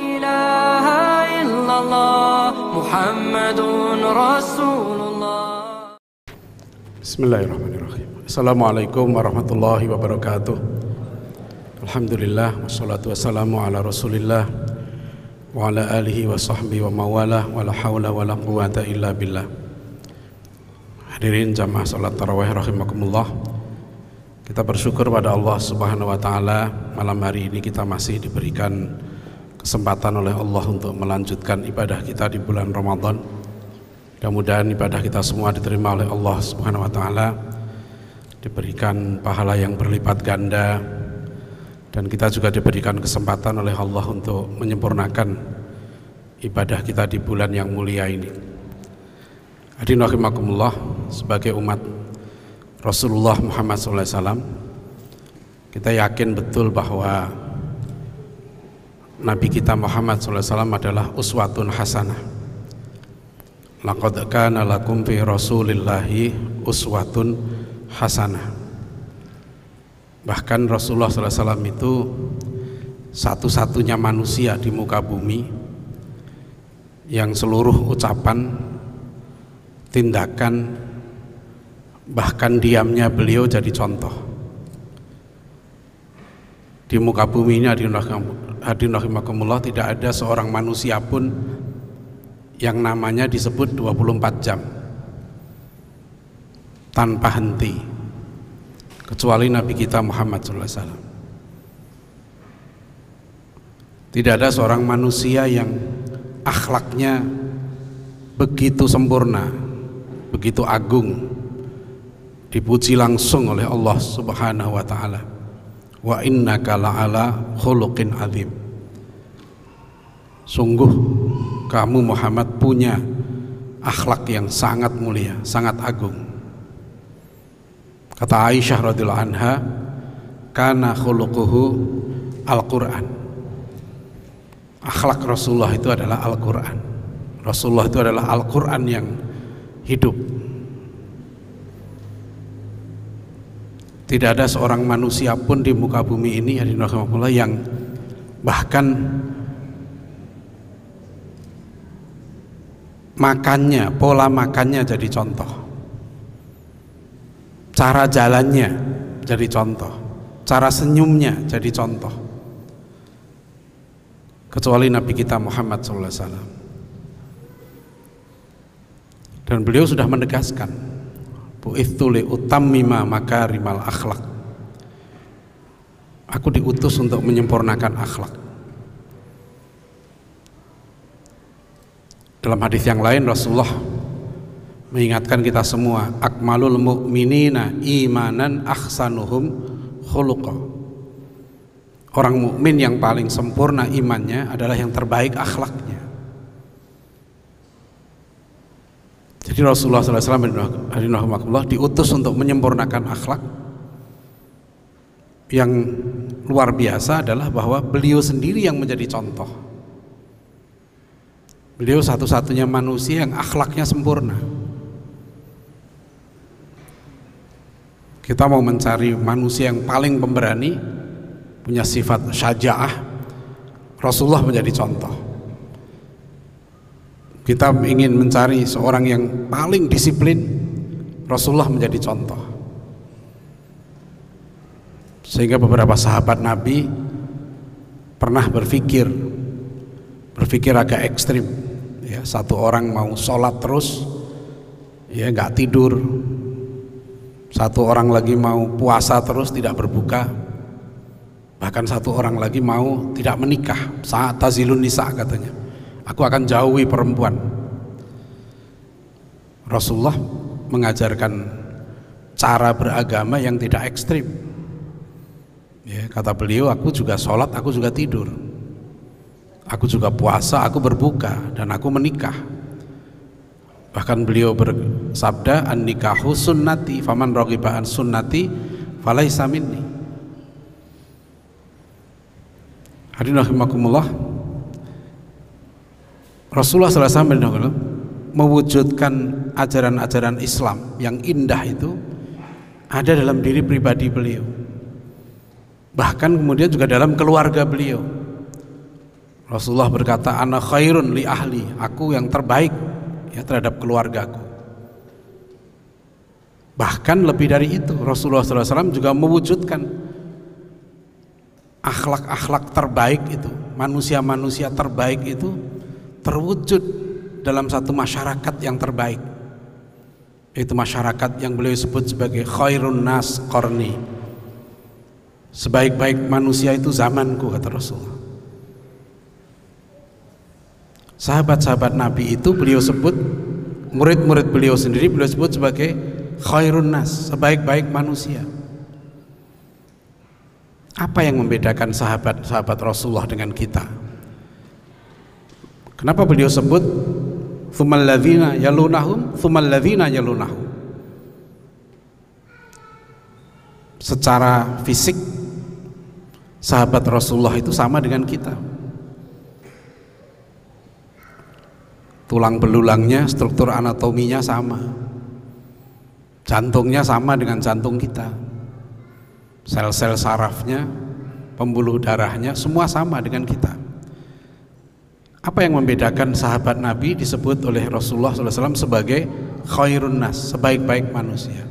إله إلا الله محمد رسول الله Bismillahirrahmanirrahim. Assalamualaikum warahmatullahi wabarakatuh. Alhamdulillah wassalatu wassalamu ala Rasulillah wa ala alihi wa sahbihi wa mawalah wa la haula wa la quwata illa billah. Hadirin jamaah salat tarawih rahimakumullah. Kita bersyukur pada Allah Subhanahu wa taala malam hari ini kita masih diberikan kesempatan oleh Allah untuk melanjutkan ibadah kita di bulan Ramadan. Mudah-mudahan ibadah kita semua diterima oleh Allah Subhanahu wa taala, diberikan pahala yang berlipat ganda dan kita juga diberikan kesempatan oleh Allah untuk menyempurnakan ibadah kita di bulan yang mulia ini. Hadirin rahimakumullah sebagai umat Rasulullah Muhammad SAW kita yakin betul bahwa Nabi kita Muhammad SAW adalah uswatun hasanah Laqad kana fi Rasulillahi uswatun hasanah. Bahkan Rasulullah SAW itu satu-satunya manusia di muka bumi yang seluruh ucapan, tindakan, bahkan diamnya beliau jadi contoh. Di muka bumi ini hadirin rahimakumullah tidak ada seorang manusia pun yang namanya disebut 24 jam tanpa henti. Kecuali Nabi kita Muhammad SAW tidak ada seorang manusia yang akhlaknya begitu sempurna begitu agung dipuji langsung oleh Allah Subhanahu wa taala wa innaka la'ala khuluqin azim sungguh kamu Muhammad punya akhlak yang sangat mulia, sangat agung. Kata Aisyah radhiyallahu anha, "Kana khuluquhu Al-Qur'an." Akhlak Rasulullah itu adalah Al-Qur'an. Rasulullah itu adalah Al-Qur'an yang hidup. Tidak ada seorang manusia pun di muka bumi ini yang bahkan makannya, pola makannya jadi contoh. Cara jalannya jadi contoh. Cara senyumnya jadi contoh. Kecuali Nabi kita Muhammad SAW. Dan beliau sudah menegaskan, Bu'ithu li utammima makarimal akhlak. Aku diutus untuk menyempurnakan akhlak. Dalam hadis yang lain Rasulullah mengingatkan kita semua akmalul mu'minina imanan ahsanuhum khuluqa. Orang mukmin yang paling sempurna imannya adalah yang terbaik akhlaknya. Jadi Rasulullah SAW diutus untuk menyempurnakan akhlak yang luar biasa adalah bahwa beliau sendiri yang menjadi contoh Beliau satu-satunya manusia yang akhlaknya sempurna. Kita mau mencari manusia yang paling pemberani, punya sifat syaja'ah, Rasulullah menjadi contoh. Kita ingin mencari seorang yang paling disiplin, Rasulullah menjadi contoh. Sehingga beberapa sahabat Nabi pernah berpikir berpikir agak ekstrim. Ya satu orang mau sholat terus ya nggak tidur. Satu orang lagi mau puasa terus tidak berbuka. Bahkan satu orang lagi mau tidak menikah. Saat tazilun nisa katanya aku akan jauhi perempuan Rasulullah mengajarkan cara beragama yang tidak ekstrim ya, kata beliau aku juga sholat aku juga tidur aku juga puasa, aku berbuka dan aku menikah. Bahkan beliau bersabda an nikahu sunnati faman raghiba an sunnati falaisa minni. Hadirin rahimakumullah. Rasulullah SAW mewujudkan ajaran-ajaran Islam yang indah itu ada dalam diri pribadi beliau. Bahkan kemudian juga dalam keluarga beliau Rasulullah berkata, "Ana khairun li ahli." Aku yang terbaik ya terhadap keluargaku. Bahkan lebih dari itu, Rasulullah SAW juga mewujudkan akhlak-akhlak terbaik itu, manusia-manusia terbaik itu terwujud dalam satu masyarakat yang terbaik. Itu masyarakat yang beliau sebut sebagai khairun nas korni. Sebaik-baik manusia itu zamanku kata Rasulullah. Sahabat-sahabat Nabi itu beliau sebut murid-murid beliau sendiri beliau sebut sebagai khairun nas, sebaik-baik manusia. Apa yang membedakan sahabat-sahabat Rasulullah dengan kita? Kenapa beliau sebut Thumal yalunahum Thumal yalunahum? Secara fisik Sahabat Rasulullah itu sama dengan kita. Tulang belulangnya, struktur anatominya sama. Jantungnya sama dengan jantung kita. Sel-sel sarafnya Pembuluh darahnya Semua sama dengan kita apa yang membedakan sahabat Nabi disebut oleh Rasulullah SAW sebagai khairun nas, sebaik-baik manusia?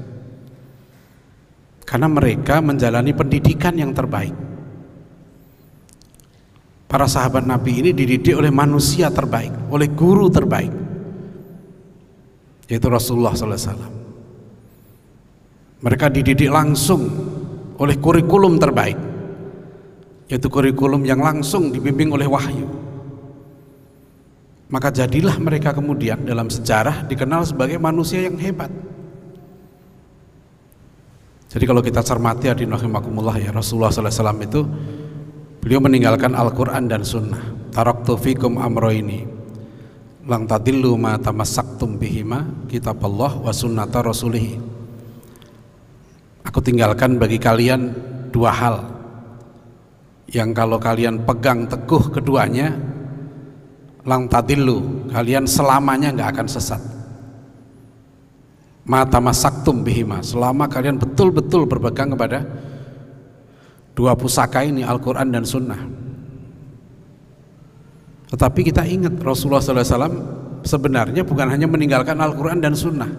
Karena mereka menjalani pendidikan yang terbaik. Para sahabat Nabi ini dididik oleh manusia terbaik, oleh guru terbaik, yaitu Rasulullah SAW. Mereka dididik langsung oleh kurikulum terbaik, yaitu kurikulum yang langsung dibimbing oleh wahyu maka jadilah mereka kemudian dalam sejarah dikenal sebagai manusia yang hebat. Jadi kalau kita cermati hadirin rahimakumullah ya Rasulullah SAW itu beliau meninggalkan Al-Quran dan Sunnah. Taraktu fikum amro ini lang tadillu ma tamassaktum bihima kitab Allah wa sunnata rasulih. Aku tinggalkan bagi kalian dua hal yang kalau kalian pegang teguh keduanya lang tadillu kalian selamanya nggak akan sesat. Mata masaktum bihima. Selama kalian betul-betul berpegang kepada dua pusaka ini Al-Quran dan Sunnah. Tetapi kita ingat Rasulullah SAW sebenarnya bukan hanya meninggalkan Al-Quran dan Sunnah.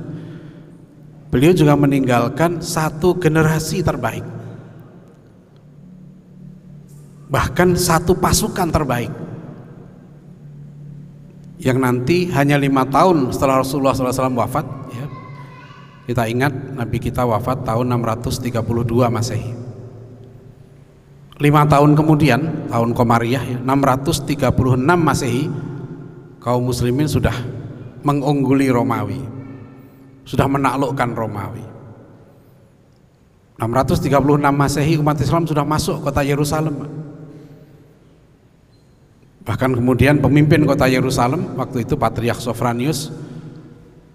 Beliau juga meninggalkan satu generasi terbaik. Bahkan satu pasukan terbaik yang nanti hanya lima tahun setelah Rasulullah SAW wafat ya, kita ingat Nabi kita wafat tahun 632 Masehi. Lima tahun kemudian tahun Komariah ya, 636 Masehi kaum muslimin sudah mengungguli Romawi sudah menaklukkan Romawi. 636 Masehi umat Islam sudah masuk kota Yerusalem Bahkan kemudian pemimpin kota Yerusalem waktu itu Patriark Sofranius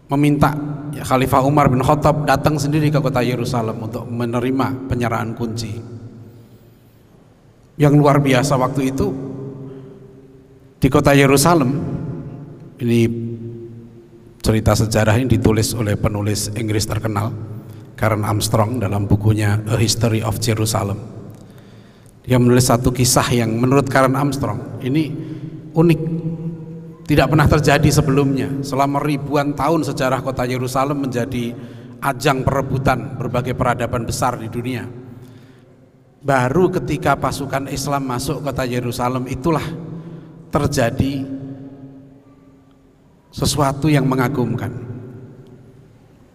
meminta ya, Khalifah Umar bin Khattab datang sendiri ke kota Yerusalem untuk menerima penyerahan kunci. Yang luar biasa waktu itu di kota Yerusalem ini cerita sejarah ini ditulis oleh penulis Inggris terkenal Karen Armstrong dalam bukunya A History of Jerusalem dia menulis satu kisah yang menurut Karen Armstrong ini unik. Tidak pernah terjadi sebelumnya. Selama ribuan tahun sejarah kota Yerusalem menjadi ajang perebutan berbagai peradaban besar di dunia. Baru ketika pasukan Islam masuk kota Yerusalem itulah terjadi sesuatu yang mengagumkan.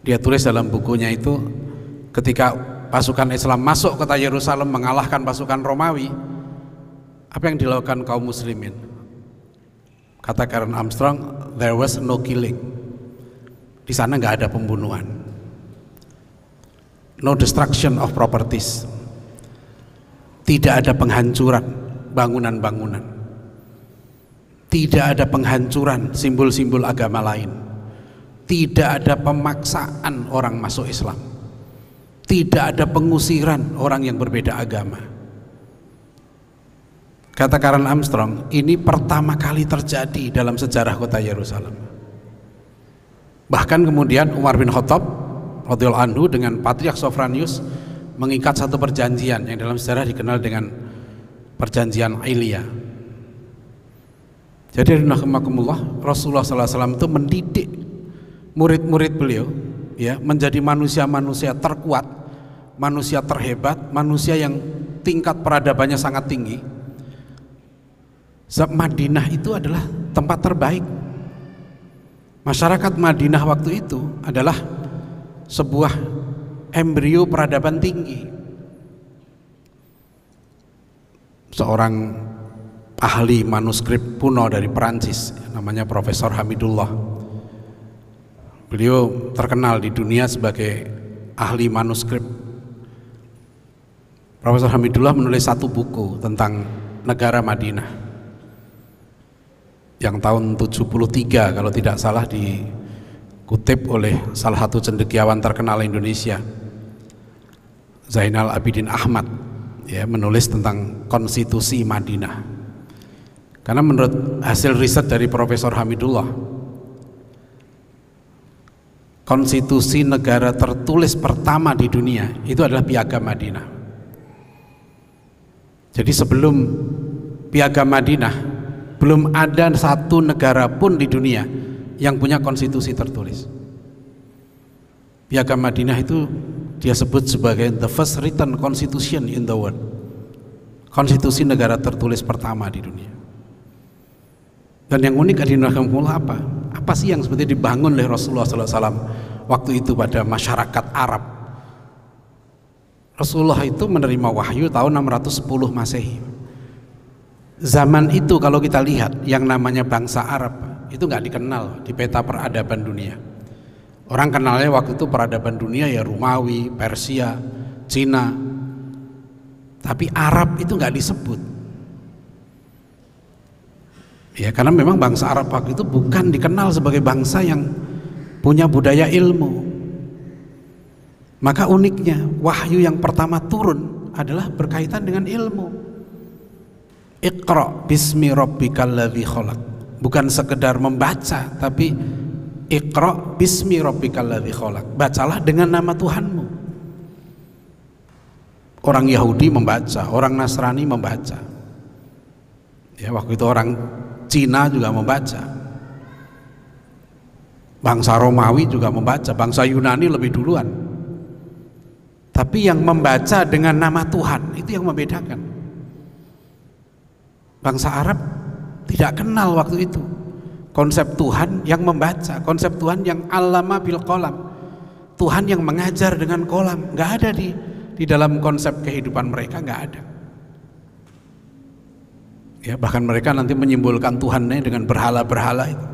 Dia tulis dalam bukunya itu ketika pasukan Islam masuk kota Yerusalem mengalahkan pasukan Romawi. Apa yang dilakukan kaum muslimin? Kata Karen Armstrong there was no killing. Di sana nggak ada pembunuhan. No destruction of properties. Tidak ada penghancuran bangunan-bangunan. Tidak ada penghancuran simbol-simbol agama lain. Tidak ada pemaksaan orang masuk Islam tidak ada pengusiran orang yang berbeda agama. Kata Karen Armstrong ini pertama kali terjadi dalam sejarah kota Yerusalem. Bahkan kemudian Umar bin Khattab radhiyallahu anhu dengan Patriark Sofranius mengikat satu perjanjian yang dalam sejarah dikenal dengan perjanjian Ailia Jadi Rasulullah SAW itu mendidik murid-murid beliau ya menjadi manusia-manusia terkuat, manusia terhebat, manusia yang tingkat peradabannya sangat tinggi. Sebab Madinah itu adalah tempat terbaik. Masyarakat Madinah waktu itu adalah sebuah embrio peradaban tinggi. Seorang ahli manuskrip kuno dari Perancis namanya Profesor Hamidullah Beliau terkenal di dunia sebagai ahli manuskrip. Profesor Hamidullah menulis satu buku tentang negara Madinah yang tahun 73 kalau tidak salah dikutip oleh salah satu cendekiawan terkenal Indonesia Zainal Abidin Ahmad ya menulis tentang konstitusi Madinah karena menurut hasil riset dari Profesor Hamidullah konstitusi negara tertulis pertama di dunia itu adalah Piagam Madinah. Jadi sebelum Piagam Madinah belum ada satu negara pun di dunia yang punya konstitusi tertulis. Piagam Madinah itu dia sebut sebagai the first written constitution in the world. Konstitusi negara tertulis pertama di dunia. Dan yang unik di Nahdlatul apa? Apa sih yang seperti dibangun oleh Rasulullah SAW waktu itu pada masyarakat Arab? Rasulullah itu menerima wahyu tahun 610 Masehi. Zaman itu kalau kita lihat yang namanya bangsa Arab itu nggak dikenal di peta peradaban dunia. Orang kenalnya waktu itu peradaban dunia ya Romawi, Persia, Cina. Tapi Arab itu nggak disebut ya karena memang bangsa Arab waktu itu bukan dikenal sebagai bangsa yang punya budaya ilmu. Maka uniknya wahyu yang pertama turun adalah berkaitan dengan ilmu. Iqra bismi rabbikal ladzi khalaq. Bukan sekedar membaca tapi Iqra bismi rabbikal ladzi khalaq. Bacalah dengan nama Tuhanmu. Orang Yahudi membaca orang Nasrani membaca. Ya waktu itu orang Cina juga membaca. Bangsa Romawi juga membaca. Bangsa Yunani lebih duluan. Tapi yang membaca dengan nama Tuhan itu yang membedakan. Bangsa Arab tidak kenal waktu itu konsep Tuhan yang membaca konsep Tuhan yang alama bil kolam. Tuhan yang mengajar dengan kolam. Nggak ada di di dalam konsep kehidupan mereka nggak ada ya bahkan mereka nanti menyimbolkan Tuhannya dengan berhala-berhala itu.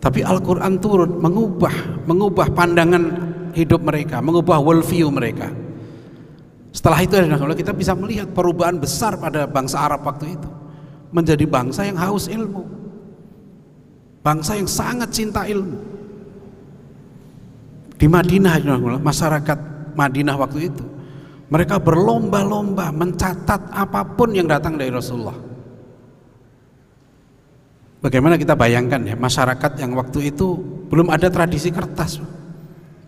Tapi Al-Quran turun mengubah mengubah pandangan hidup mereka mengubah worldview mereka. Setelah itu kalau kita bisa melihat perubahan besar pada bangsa Arab waktu itu menjadi bangsa yang haus ilmu bangsa yang sangat cinta ilmu. Di Madinah masyarakat Madinah waktu itu mereka berlomba-lomba mencatat apa pun yang datang dari Rasulullah. Bagaimana kita bayangkan ya masyarakat yang waktu itu belum ada tradisi kertas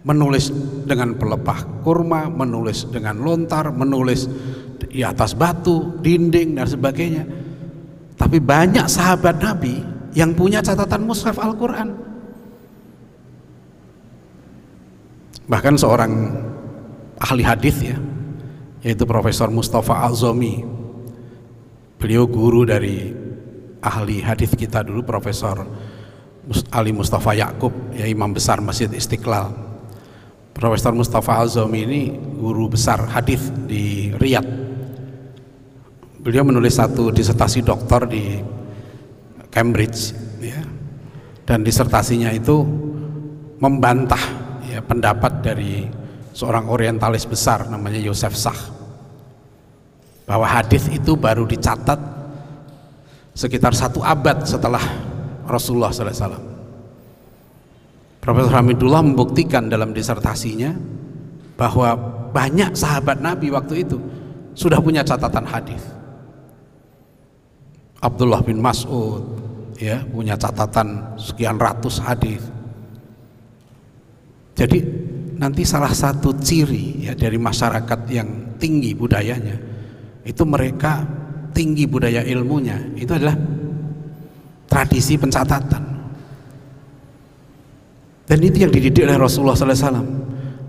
menulis dengan pelepah kurma, menulis dengan lontar, menulis di atas batu, dinding dan sebagainya. Tapi banyak sahabat Nabi yang punya catatan mushaf Al-Qur'an. Bahkan seorang ahli hadis ya, yaitu Profesor Mustafa Azami. Beliau guru dari ahli hadis kita dulu Profesor Ali Mustafa Yakub, ya imam besar Masjid Istiqlal. Profesor Mustafa Azami ini guru besar hadis di Riyadh. Beliau menulis satu disertasi doktor di Cambridge, ya. Dan disertasinya itu membantah ya, pendapat dari seorang orientalis besar namanya Yosef Sah bahwa hadis itu baru dicatat sekitar satu abad setelah Rasulullah SAW. Profesor Hamidullah membuktikan dalam disertasinya bahwa banyak sahabat Nabi waktu itu sudah punya catatan hadis. Abdullah bin Mas'ud ya punya catatan sekian ratus hadis. Jadi nanti salah satu ciri ya dari masyarakat yang tinggi budayanya itu mereka tinggi budaya ilmunya itu adalah tradisi pencatatan. Dan itu yang dididik oleh Rasulullah SAW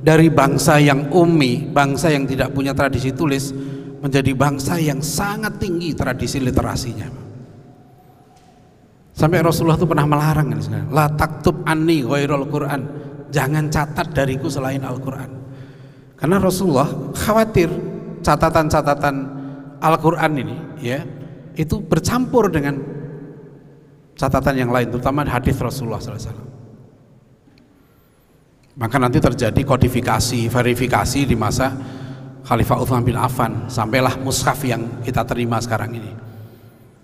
dari bangsa yang ummi bangsa yang tidak punya tradisi tulis menjadi bangsa yang sangat tinggi tradisi literasinya. Sampai Rasulullah itu pernah melarang la taktub anni ghairul Quran jangan catat dariku selain Al-Quran. Karena Rasulullah khawatir catatan-catatan Al-Quran ini ya itu bercampur dengan catatan yang lain terutama hadis Rasulullah SAW maka nanti terjadi kodifikasi verifikasi di masa Khalifah Utsman bin Affan. Sampailah mushaf yang kita terima sekarang ini.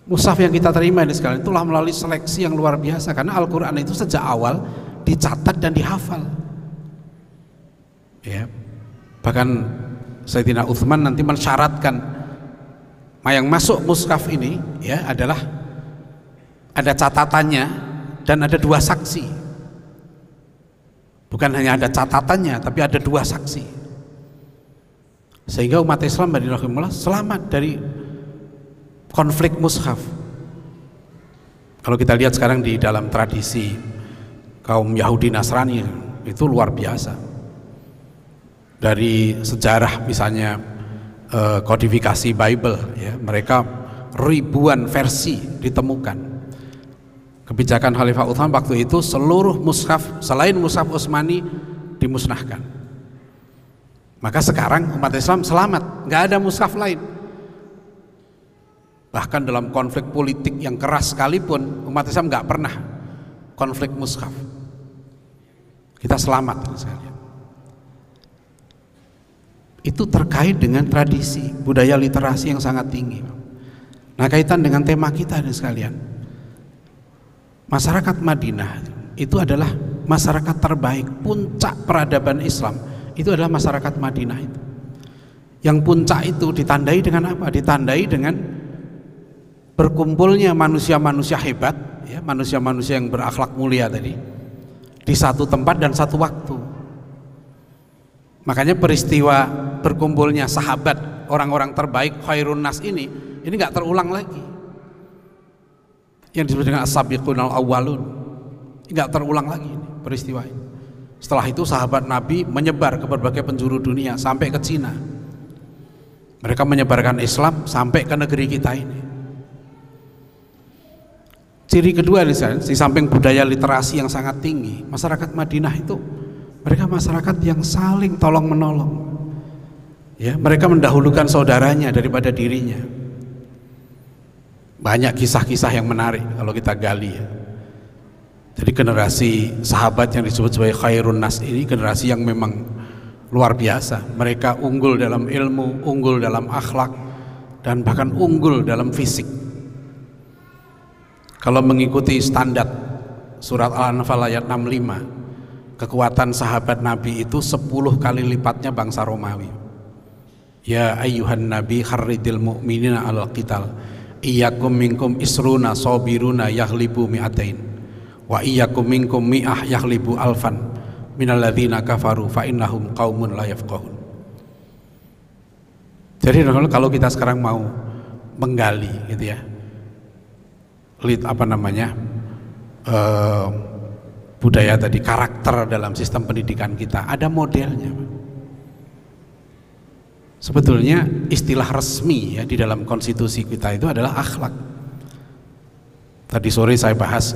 Mushaf yang kita terima ini sekarang itulah melalui seleksi yang luar biasa. Karena Al-Quran itu sejak awal dicatat dan dihafal. Ya. Bahkan Sayyidina Uthman nanti mensyaratkan yang masuk mushaf ini ya adalah ada catatannya dan ada dua saksi. Bukan hanya ada catatannya tapi ada dua saksi. Sehingga umat Islam rahimullah selamat dari konflik mushaf. Kalau kita lihat sekarang di dalam tradisi kaum Yahudi Nasrani. Itu luar biasa. Dari sejarah misalnya eh, kodifikasi Bible ya mereka ribuan versi ditemukan. Kebijakan Khalifah Utsman waktu itu seluruh mushaf selain mushaf Utsmani dimusnahkan. Maka sekarang umat Islam selamat. Nggak ada mushaf lain. Bahkan dalam konflik politik yang keras sekalipun umat Islam nggak pernah konflik mushaf kita selamat sekalian. Itu terkait dengan tradisi budaya literasi yang sangat tinggi nah kaitan dengan tema kita ini sekalian. Masyarakat Madinah itu adalah masyarakat terbaik puncak peradaban Islam. Itu adalah masyarakat Madinah itu. Yang puncak itu ditandai dengan apa? ditandai dengan berkumpulnya manusia-manusia hebat ya manusia-manusia yang berakhlak mulia tadi di satu tempat dan satu waktu. Makanya peristiwa berkumpulnya sahabat orang-orang terbaik khairun nas ini ini nggak terulang lagi. Yang disebut dengan as-sabiqun al-awwalun nggak terulang lagi ini peristiwa ini. Setelah itu sahabat Nabi menyebar ke berbagai penjuru dunia sampai ke Cina. Mereka menyebarkan Islam sampai ke negeri kita ini ciri kedua di samping budaya literasi yang sangat tinggi masyarakat Madinah itu mereka masyarakat yang saling tolong menolong ya mereka mendahulukan saudaranya daripada dirinya banyak kisah-kisah yang menarik kalau kita gali ya. Jadi generasi sahabat yang disebut sebagai khairun nas ini generasi yang memang luar biasa. Mereka unggul dalam ilmu, unggul dalam akhlak, dan bahkan unggul dalam fisik. Kalau mengikuti standar surat Al-Anfal ayat 65, kekuatan sahabat Nabi itu 10 kali lipatnya bangsa Romawi. Ya ayyuhan nabi kharridil mu'minina al-qital iyyakum minkum isruna sabiruna yaghlibu mi'atain. Wa iyyakum minkum mi'ah yaghlibu alfan. Minalladzina kafaru fa innahum qaumun la jadi kalau kita sekarang mau menggali gitu ya lead apa namanya uh, budaya tadi karakter dalam sistem pendidikan kita ada modelnya Sebetulnya istilah resmi ya di dalam konstitusi kita itu adalah akhlak. Tadi sore saya bahas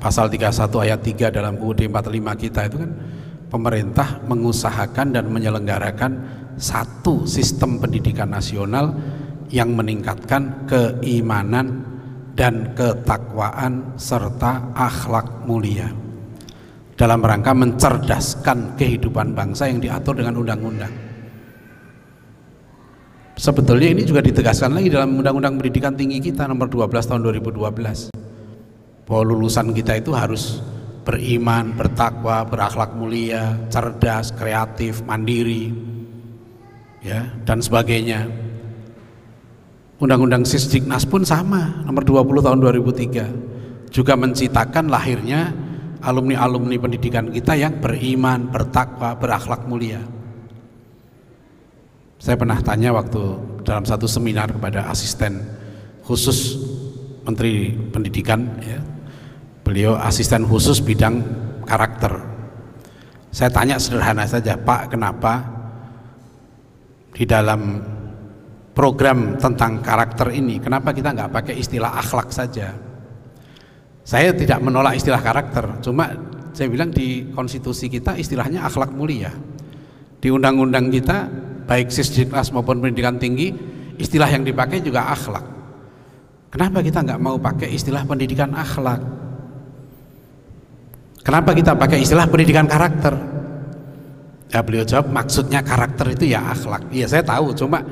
pasal 31 ayat 3 dalam UUD 45 kita itu kan pemerintah mengusahakan dan menyelenggarakan satu sistem pendidikan nasional yang meningkatkan keimanan dan ketakwaan serta akhlak mulia. Dalam rangka mencerdaskan kehidupan bangsa yang diatur dengan undang-undang. Sebetulnya ini juga ditegaskan lagi dalam Undang-Undang Pendidikan Tinggi kita nomor 12 tahun 2012 bahwa lulusan kita itu harus beriman, bertakwa, berakhlak mulia, cerdas, kreatif, mandiri ya dan sebagainya Undang-Undang Sisdiknas pun sama nomor 20 tahun 2003 juga menciptakan lahirnya alumni-alumni pendidikan kita yang beriman, bertakwa, berakhlak mulia saya pernah tanya waktu dalam satu seminar kepada asisten khusus Menteri Pendidikan ya. Beliau asisten khusus bidang karakter. Saya tanya sederhana saja, Pak, kenapa di dalam program tentang karakter ini, kenapa kita nggak pakai istilah akhlak saja? Saya tidak menolak istilah karakter, cuma saya bilang di konstitusi kita istilahnya akhlak mulia. Di undang-undang kita, baik sisdiknas maupun pendidikan tinggi, istilah yang dipakai juga akhlak. Kenapa kita nggak mau pakai istilah pendidikan akhlak? Kenapa kita pakai istilah pendidikan karakter? Ya beliau jawab maksudnya karakter itu ya akhlak. Iya saya tahu, cuma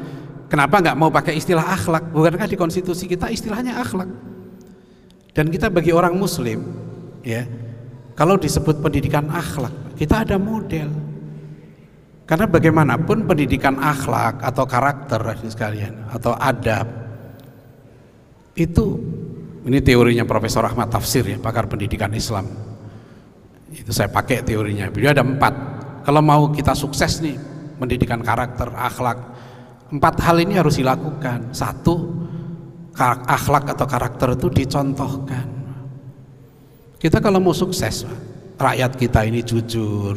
kenapa nggak mau pakai istilah akhlak? Bukankah di konstitusi kita istilahnya akhlak? Dan kita bagi orang muslim, ya, kalau disebut pendidikan akhlak, kita ada model. Karena bagaimanapun pendidikan akhlak atau karakter sekalian atau adab itu ini teorinya Profesor Ahmad Tafsir ya, pakar pendidikan Islam. Itu saya pakai teorinya. Beliau ada empat. Kalau mau kita sukses nih pendidikan karakter, akhlak, empat hal ini harus dilakukan. Satu, akhlak atau karakter itu dicontohkan. Kita kalau mau sukses, rakyat kita ini jujur,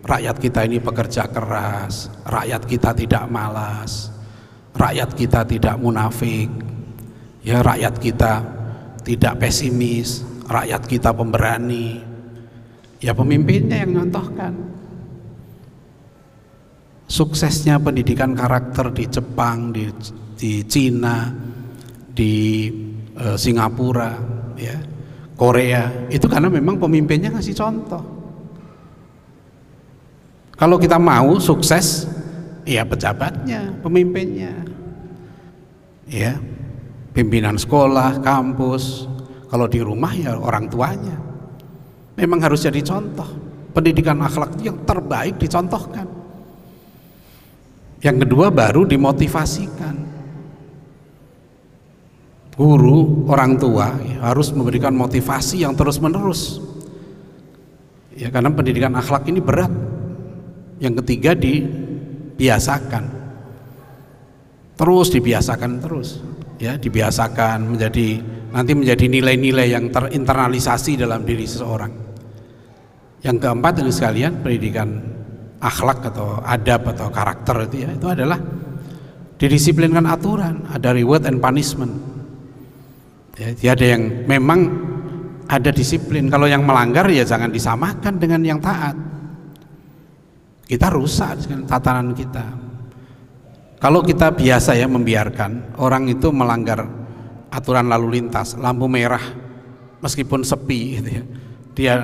rakyat kita ini pekerja keras, rakyat kita tidak malas, rakyat kita tidak munafik, ya rakyat kita tidak pesimis, rakyat kita pemberani, ya pemimpinnya yang nyontohkan. Suksesnya pendidikan karakter di Jepang, di, di Cina, di e, Singapura, ya, Korea, itu karena memang pemimpinnya ngasih contoh. Kalau kita mau sukses, ya pejabatnya, pemimpinnya, ya, pimpinan sekolah, kampus. Kalau di rumah ya orang tuanya. Memang harus jadi contoh. Pendidikan akhlak yang terbaik dicontohkan. Yang kedua baru dimotivasikan guru, orang tua ya, harus memberikan motivasi yang terus-menerus. Ya karena pendidikan akhlak ini berat. Yang ketiga dibiasakan. Terus dibiasakan terus. Ya, dibiasakan menjadi nanti menjadi nilai-nilai yang terinternalisasi dalam diri seseorang. Yang keempat ini sekalian pendidikan akhlak atau adab atau karakter itu ya itu adalah didisiplinkan aturan, ada reward and punishment Ya, ada yang memang ada disiplin. Kalau yang melanggar ya jangan disamakan dengan yang taat. Kita rusak dengan tatanan kita. Kalau kita biasa ya membiarkan orang itu melanggar aturan lalu lintas, lampu merah meskipun sepi gitu ya. Dia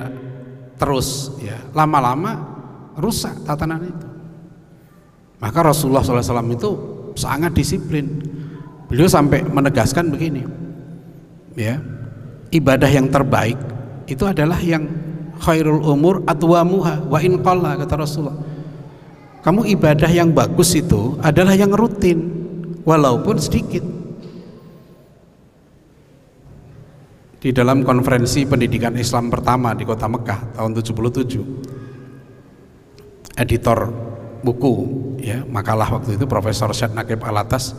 terus ya lama-lama rusak tatanan itu. Maka Rasulullah SAW itu sangat disiplin. Beliau sampai menegaskan begini, ya ibadah yang terbaik itu adalah yang khairul umur atwamuha wa in qalla kata Rasulullah kamu ibadah yang bagus itu adalah yang rutin walaupun sedikit di dalam konferensi pendidikan Islam pertama di kota Mekah tahun 77 editor buku ya makalah waktu itu Profesor Syed Nakib Alatas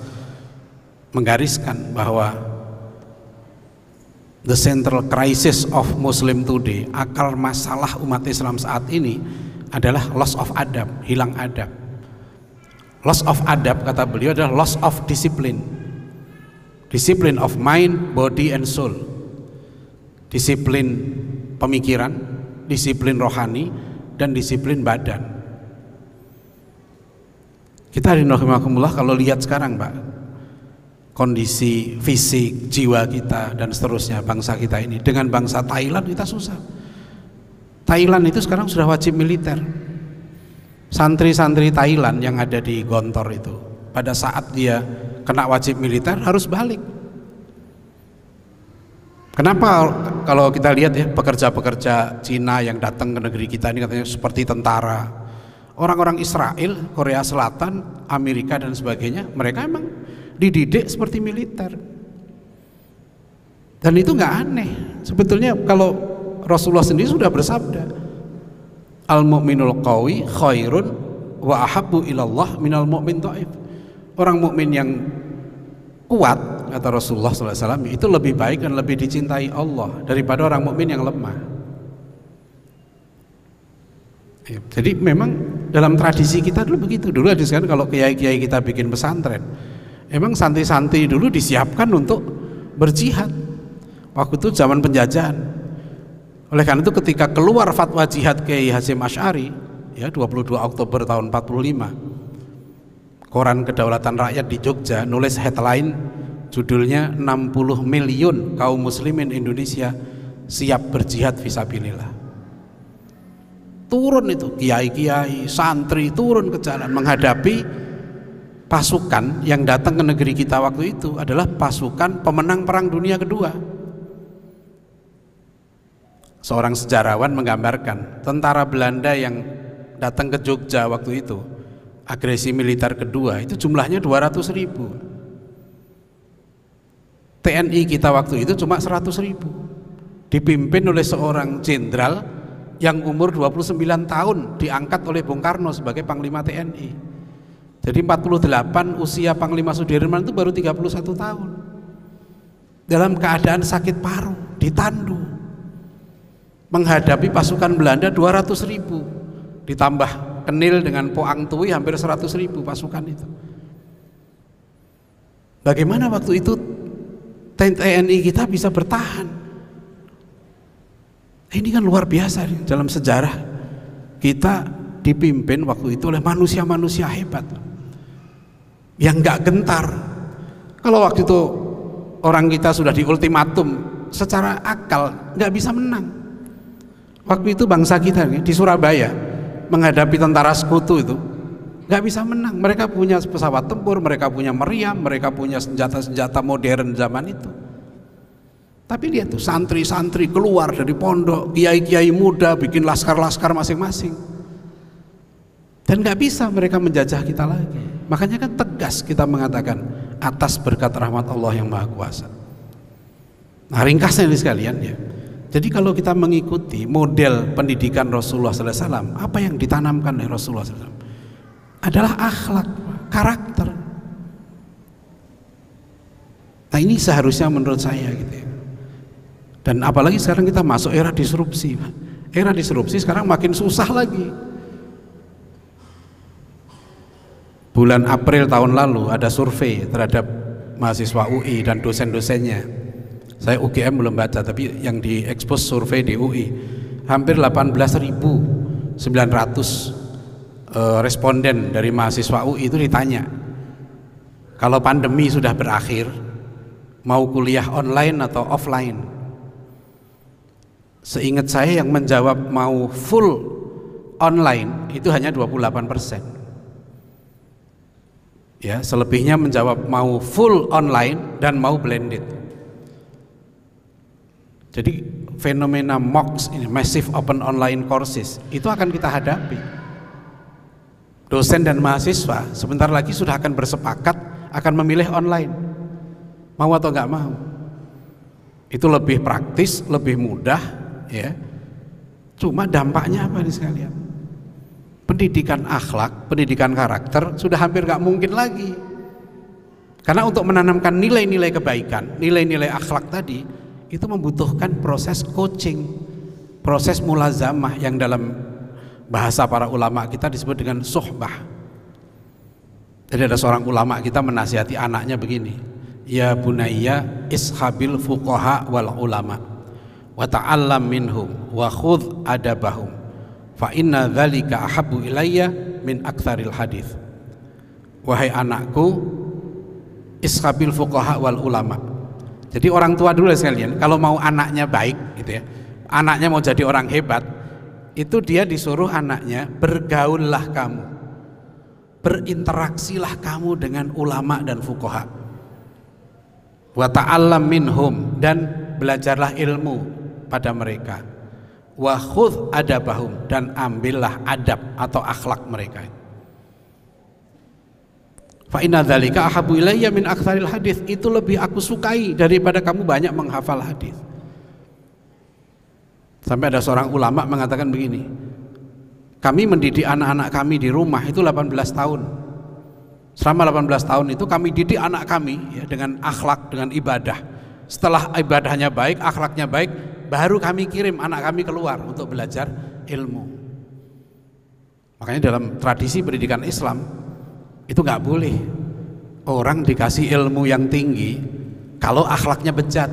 menggariskan bahwa the central crisis of Muslim today, akar masalah umat Islam saat ini adalah loss of adab, hilang adab. Loss of adab kata beliau adalah loss of discipline. Discipline of mind, body and soul. Disiplin pemikiran, disiplin rohani dan disiplin badan. Kita hari kalau lihat sekarang, Pak, kondisi fisik, jiwa kita dan seterusnya bangsa kita ini. Dengan bangsa Thailand kita susah. Thailand itu sekarang sudah wajib militer. Santri-santri Thailand yang ada di Gontor itu pada saat dia kena wajib militer harus balik. Kenapa kalau kita lihat ya pekerja-pekerja Cina yang datang ke negeri kita ini katanya seperti tentara, orang-orang Israel, Korea Selatan, Amerika dan sebagainya, mereka emang dididik seperti militer. Dan itu nggak aneh. Sebetulnya kalau Rasulullah sendiri sudah bersabda, al mu'minul qawi khairun wa ahabbu ilallah minal mu'min dhaif. Orang mukmin yang kuat kata Rasulullah SAW itu lebih baik dan lebih dicintai Allah daripada orang mukmin yang lemah. Ya, jadi memang dalam tradisi kita dulu begitu. Dulu ada kan kalau kiai-kiai kita bikin pesantren, emang santri-santri dulu disiapkan untuk berjihad. Waktu itu zaman penjajahan. Oleh karena itu ketika keluar fatwa jihad Kiai Hasim Ash'ari ya 22 Oktober tahun 45 koran kedaulatan rakyat di Jogja nulis headline judulnya 60 miliun kaum muslimin Indonesia siap berjihad visabilillah turun itu. Kiai-kiai santri turun ke jalan menghadapi pasukan yang datang ke negeri kita waktu itu adalah pasukan pemenang perang dunia kedua. Seorang sejarawan menggambarkan tentara Belanda yang datang ke Jogja waktu itu agresi militer kedua itu jumlahnya 200 ribu. TNI kita waktu itu cuma 100 ribu. Dipimpin oleh seorang jenderal yang umur 29 tahun diangkat oleh Bung Karno sebagai Panglima TNI jadi 48 usia Panglima Sudirman itu baru 31 tahun. Dalam keadaan sakit paru ditandu. Menghadapi pasukan Belanda 200 ribu. Ditambah Kenil dengan Poang Tui hampir 100 ribu pasukan itu. Bagaimana waktu itu TNI kita bisa bertahan ini kan luar biasa nih, dalam sejarah kita dipimpin waktu itu oleh manusia-manusia hebat yang nggak gentar. Kalau waktu itu orang kita sudah di ultimatum secara akal nggak bisa menang. Waktu itu bangsa kita di Surabaya menghadapi tentara sekutu itu nggak bisa menang. Mereka punya pesawat tempur, mereka punya meriam, mereka punya senjata-senjata modern zaman itu. Tapi lihat tuh santri-santri keluar dari pondok, kiai-kiai muda bikin laskar-laskar masing-masing. Dan nggak bisa mereka menjajah kita lagi. Makanya kan tegas kita mengatakan atas berkat rahmat Allah yang Maha Kuasa. Nah ringkasnya ini sekalian ya. Jadi kalau kita mengikuti model pendidikan Rasulullah SAW, apa yang ditanamkan oleh Rasulullah SAW adalah akhlak, karakter. Nah ini seharusnya menurut saya gitu ya. Dan apalagi sekarang kita masuk era disrupsi. Era disrupsi sekarang makin susah lagi. Bulan April tahun lalu ada survei terhadap mahasiswa UI dan dosen-dosennya. Saya UGM belum baca tapi yang diekspos survei di UI hampir 18.900 eh, responden dari mahasiswa UI itu ditanya kalau pandemi sudah berakhir mau kuliah online atau offline Seingat saya yang menjawab mau full online itu hanya 28 persen. Ya, selebihnya menjawab mau full online dan mau blended. Jadi fenomena MOOCs ini massive open online courses itu akan kita hadapi. Dosen dan mahasiswa sebentar lagi sudah akan bersepakat akan memilih online. Mau atau nggak mau. Itu lebih praktis, lebih mudah, ya. Cuma dampaknya apa nih sekalian? Pendidikan akhlak pendidikan karakter sudah hampir gak mungkin lagi. Karena untuk menanamkan nilai-nilai kebaikan nilai-nilai akhlak tadi itu membutuhkan proses coaching proses mulazamah yang dalam bahasa para ulama kita disebut dengan sohbah jadi ada seorang ulama kita menasihati anaknya begini ya bunayya ishabil fuqaha wal ulama wa ta'allam minhum wa khudh adabahum. Fa inna dzalika ahabbu ilayya min aktsaril hadis wahai anakku iskabil fuqaha wal ulama. Jadi orang tua dulu sekalian kalau mau anaknya baik gitu ya anaknya mau jadi orang hebat itu dia disuruh anaknya bergaullah kamu. Berinteraksilah kamu dengan ulama dan fuqaha. Wa ta'allam minhum dan belajarlah ilmu pada mereka. Wa khudh adabahum dan ambillah adab atau akhlak mereka. Fa inna dzalika ahabu ilayya min aktsaril hadis. Itu lebih aku sukai daripada kamu banyak menghafal hadis. Sampai ada seorang ulama mengatakan begini kami mendidik anak-anak kami di rumah itu 18 tahun. Selama 18 tahun itu kami didik anak kami ya, dengan akhlak, dengan ibadah. Setelah ibadahnya baik, akhlaknya baik, baru kami kirim anak kami keluar untuk belajar ilmu. Makanya dalam tradisi pendidikan Islam itu nggak boleh orang dikasih ilmu yang tinggi kalau akhlaknya bejat.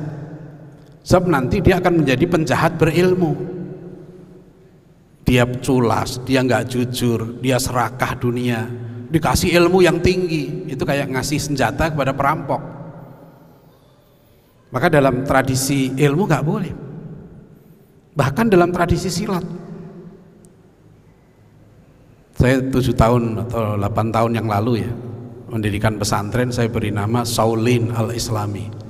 Sebab nanti dia akan menjadi penjahat berilmu. Dia culas, dia nggak jujur, dia serakah dunia, dikasih ilmu yang tinggi itu kayak ngasih senjata kepada perampok maka dalam tradisi ilmu nggak boleh bahkan dalam tradisi silat. Saya tujuh tahun atau delapan tahun yang lalu ya mendirikan pesantren saya beri nama Saulin al Islami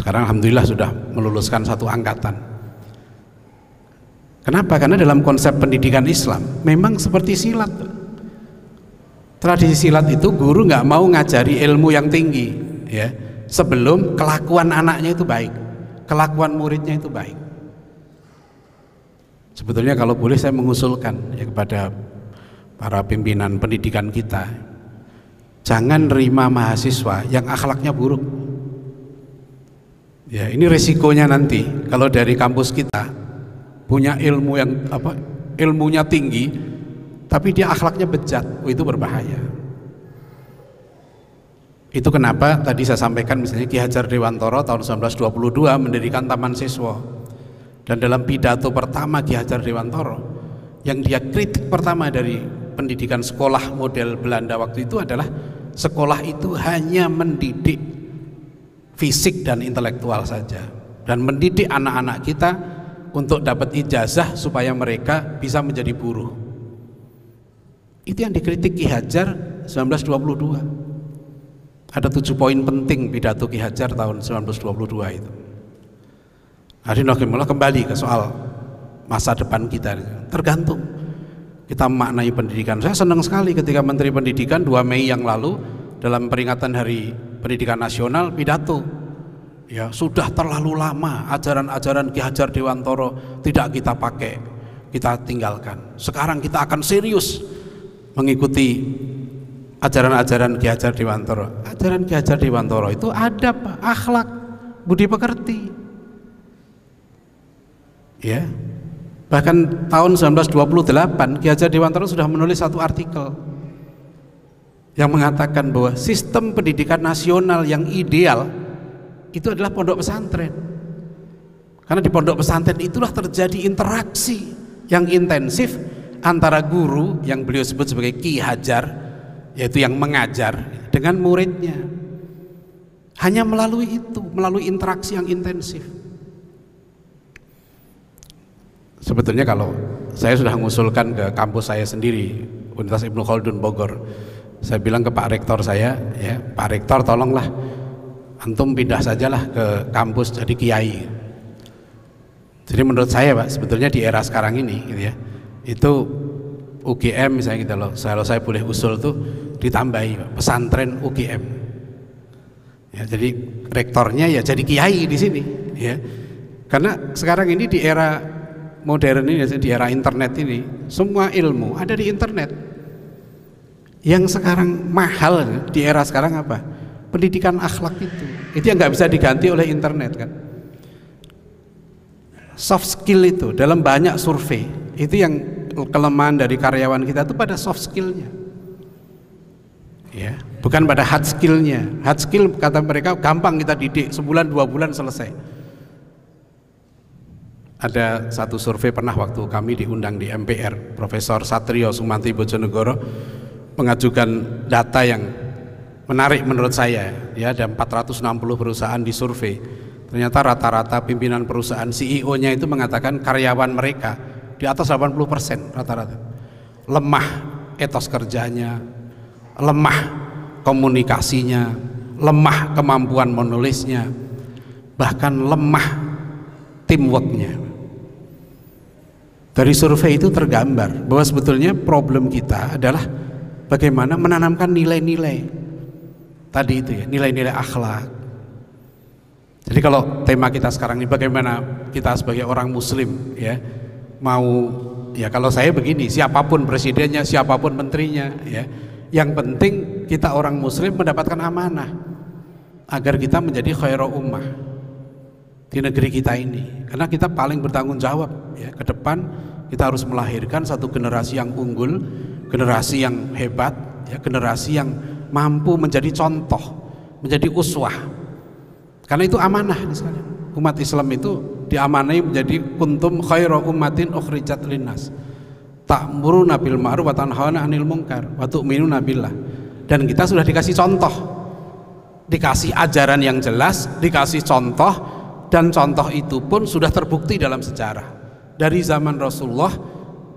sekarang Alhamdulillah sudah meluluskan satu angkatan. Kenapa? karena dalam konsep pendidikan Islam memang seperti silat. Tradisi silat itu guru nggak mau ngajari ilmu yang tinggi, ya, sebelum kelakuan anaknya itu baik, kelakuan muridnya itu baik. Sebetulnya kalau boleh saya mengusulkan ya kepada para pimpinan pendidikan kita, jangan terima mahasiswa yang akhlaknya buruk. Ya, ini resikonya nanti kalau dari kampus kita punya ilmu yang apa ilmunya tinggi tapi dia akhlaknya bejat, oh, itu berbahaya. Itu kenapa tadi saya sampaikan misalnya Ki Hajar Dewantoro tahun 1922 mendirikan Taman Siswa. Dan dalam pidato pertama Ki Hajar Dewantoro yang dia kritik pertama dari pendidikan sekolah model Belanda waktu itu adalah sekolah itu hanya mendidik fisik dan intelektual saja dan mendidik anak-anak kita untuk dapat ijazah supaya mereka bisa menjadi buruh itu yang dikritik Ki Hajar 1922. Ada tujuh poin penting pidato Ki Hajar tahun 1922 itu. Hari Nokimullah kembali ke soal masa depan kita. Tergantung kita memaknai pendidikan. Saya senang sekali ketika Menteri Pendidikan 2 Mei yang lalu dalam peringatan Hari Pendidikan Nasional pidato ya sudah terlalu lama ajaran-ajaran Ki Hajar Dewantoro tidak kita pakai kita tinggalkan sekarang kita akan serius mengikuti ajaran-ajaran Ki Hajar Dewantoro. Ajaran Ki Hajar Dewantoro itu adab, akhlak, budi pekerti. Ya. Bahkan tahun 1928 Ki Hajar Dewantoro sudah menulis satu artikel yang mengatakan bahwa sistem pendidikan nasional yang ideal itu adalah pondok pesantren. Karena di pondok pesantren itulah terjadi interaksi yang intensif antara guru yang beliau sebut sebagai Ki Hajar yaitu yang mengajar dengan muridnya hanya melalui itu melalui interaksi yang intensif sebetulnya kalau saya sudah mengusulkan ke kampus saya sendiri Universitas Ibnu Khaldun Bogor saya bilang ke Pak Rektor saya ya Pak Rektor tolonglah antum pindah sajalah ke kampus jadi kiai. Jadi menurut saya Pak sebetulnya di era sekarang ini gitu ya itu UGM misalnya gitu loh kalau saya boleh usul tuh ditambahi pesantren UGM ya, jadi rektornya ya jadi kiai di sini ya. Karena sekarang ini di era modern ini di era internet ini semua ilmu ada di internet. Yang sekarang mahal di era sekarang apa? Pendidikan akhlak itu. Itu yang nggak bisa diganti oleh internet kan? Soft skill itu dalam banyak survei itu yang kelemahan dari karyawan kita itu pada soft skillnya. Ya bukan pada hard skillnya. Hard skill kata mereka gampang kita didik sebulan dua bulan selesai ada satu survei pernah waktu kami diundang di MPR Profesor Satrio Sumanti Bojonegoro mengajukan data yang menarik menurut saya. Ya ada 460 perusahaan di survei ternyata rata-rata pimpinan perusahaan CEO-nya itu mengatakan karyawan mereka di atas 80% rata-rata. Lemah etos kerjanya lemah komunikasinya lemah kemampuan menulisnya bahkan lemah teamworknya dari survei itu tergambar bahwa sebetulnya problem kita adalah bagaimana menanamkan nilai-nilai. Tadi itu ya nilai-nilai akhlak. Jadi kalau tema kita sekarang ini bagaimana kita sebagai orang muslim ya mau ya kalau saya begini siapa pun presidennya siapa pun menterinya ya Yang penting kita orang muslim mendapatkan amanah agar kita menjadi khairu ummah di negeri kita ini. Karena kita paling bertanggung jawab ya ke depan kita harus melahirkan satu generasi yang unggul, generasi yang hebat, ya generasi yang mampu menjadi contoh, menjadi uswah. Karena itu amanah sekalian. Umat Islam itu diamanai menjadi kuntum khairu ummatin ukhrijat linnas. Ta'muruna bil ma'ruf wa tanhauna 'anil munkar wa tu'minuna billah. Dan kita sudah dikasih contoh. Dikasih ajaran yang jelas, dikasih contoh dan contoh itu pun sudah terbukti dalam sejarah. Dari zaman Rasulullah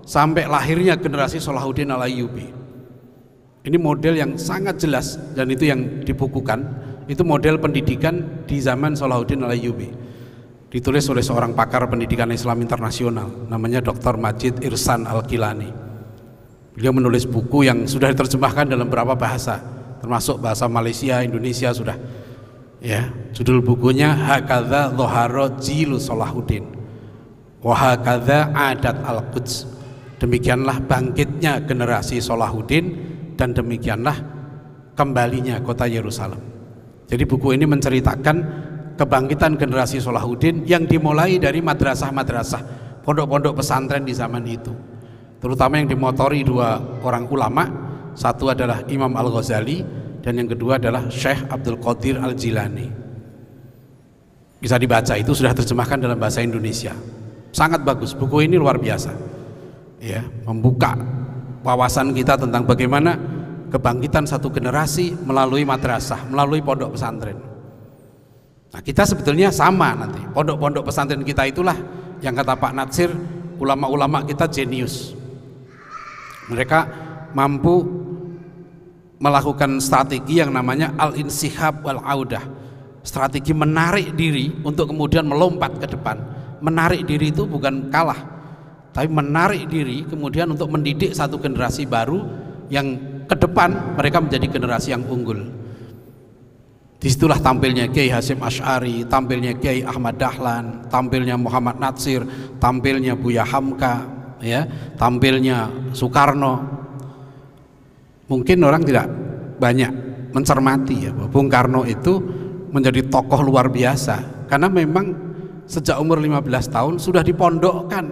sampai lahirnya generasi Salahuddin Al-Ayyubi. Ini model yang sangat jelas dan itu yang dibukukan. Itu model pendidikan di zaman Salahuddin Al-Ayyubi ditulis oleh seorang pakar pendidikan Islam internasional namanya Dr. Majid Irsan Al-Kilani beliau menulis buku yang sudah diterjemahkan dalam beberapa bahasa termasuk bahasa Malaysia, Indonesia sudah ya. Judul bukunya Hakadha Zoharo Jilu Salahuddin. Wahakadha Adat Al-Quds. Demikianlah bangkitnya generasi Salahuddin dan demikianlah kembalinya kota Yerusalem. Jadi buku ini menceritakan kebangkitan generasi Salahuddin yang dimulai dari madrasah-madrasah pondok-pondok pesantren di zaman itu. Terutama yang dimotori dua orang ulama. Satu adalah Imam Al-Ghazali dan yang kedua adalah Syekh Abdul Qadir Al-Jilani. Bisa dibaca itu sudah terjemahkan dalam bahasa Indonesia. Sangat bagus buku ini luar biasa. Ya membuka wawasan kita tentang bagaimana kebangkitan satu generasi melalui madrasah melalui pondok pesantren. Nah kita sebetulnya sama nanti. Pondok-pondok pesantren kita itulah yang kata Pak Natsir ulama-ulama kita jenius. Mereka mampu melakukan strategi yang namanya al-insihab wal-audah. Strategi menarik diri untuk kemudian melompat ke depan. Menarik diri itu bukan kalah tapi menarik diri kemudian untuk mendidik satu generasi baru yang ke depan mereka menjadi generasi yang unggul. Di situlah tampilnya Kiai Hasim Ash'ari, tampilnya Kiai Ahmad Dahlan, tampilnya Muhammad Natsir, tampilnya Buya Hamka, ya, tampilnya Soekarno. Mungkin orang tidak banyak mencermati ya bahwa Bung Karno itu menjadi tokoh luar biasa. Karena memang sejak umur 15 tahun sudah dipondokkan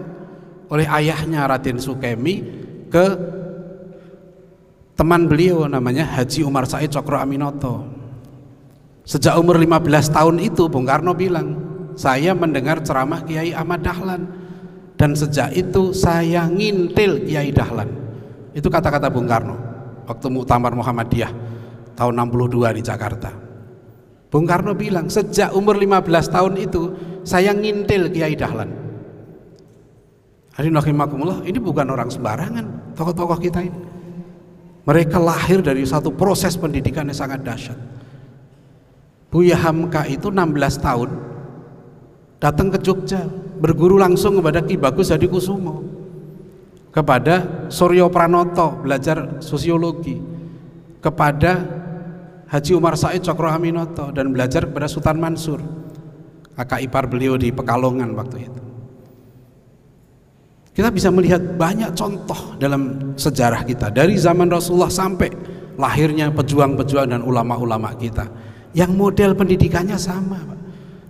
oleh ayahnya Raden Sukemi ke teman beliau namanya Haji Umar Said Cokro Aminoto. Sejak umur 15 tahun itu Bung Karno bilang, saya mendengar ceramah Kiai Ahmad Dahlan dan sejak itu saya ngintil Kiai Dahlan. Itu kata-kata Bung Karno waktu Muktamar Muhammadiyah tahun 62 di Jakarta. Bung Karno bilang, sejak umur 15 tahun itu saya ngintil Kiai Dahlan. Hadirin rahimakumullah, ini bukan orang sembarangan tokoh-tokoh kita ini. Mereka lahir dari satu proses pendidikan yang sangat dahsyat Buya Hamka itu 16 tahun datang ke Jogja berguru langsung kepada Ki Bagus Hadi Kusumo kepada Suryo Pranoto belajar sosiologi. Kepada Haji Umar Said Cokro Aminoto dan belajar kepada Sultan Mansur. Kakak ipar beliau di Pekalongan waktu itu. Kita bisa melihat banyak contoh dalam sejarah kita. Dari zaman Rasulullah sampai lahirnya pejuang-pejuang dan ulama-ulama kita. Yang model pendidikannya sama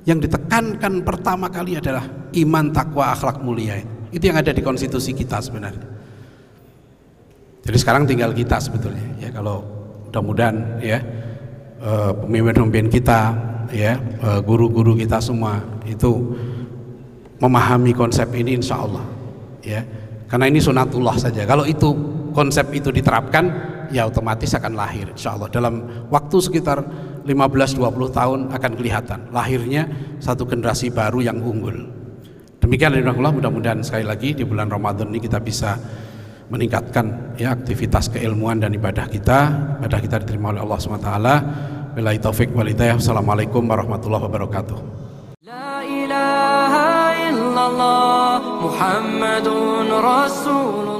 yang ditekankan pertama kali adalah iman takwa akhlak mulia itu yang ada di konstitusi kita sebenarnya. Jadi sekarang tinggal kita sebetulnya ya. Kalau mudah-mudahan ya eh, pemimpin-pemimpin kita ya eh, guru-guru kita semua itu memahami konsep ini insya Allah ya. Karena ini sunatullah saja. Kalau itu konsep itu diterapkan ya otomatis akan lahir insya Allah. Dalam waktu sekitar 15-20 tahun akan kelihatan lahirnya satu generasi baru yang unggul demikian Allah mudah-mudahan sekali lagi di bulan Ramadan ini kita bisa meningkatkan ya aktivitas keilmuan dan ibadah kita. Ibadah kita diterima oleh Allah SWT Bila taufik walidayah Assalamualaikum warahmatullahi wabarakatuh. La ilaha illallah Muhammadun Rasulullah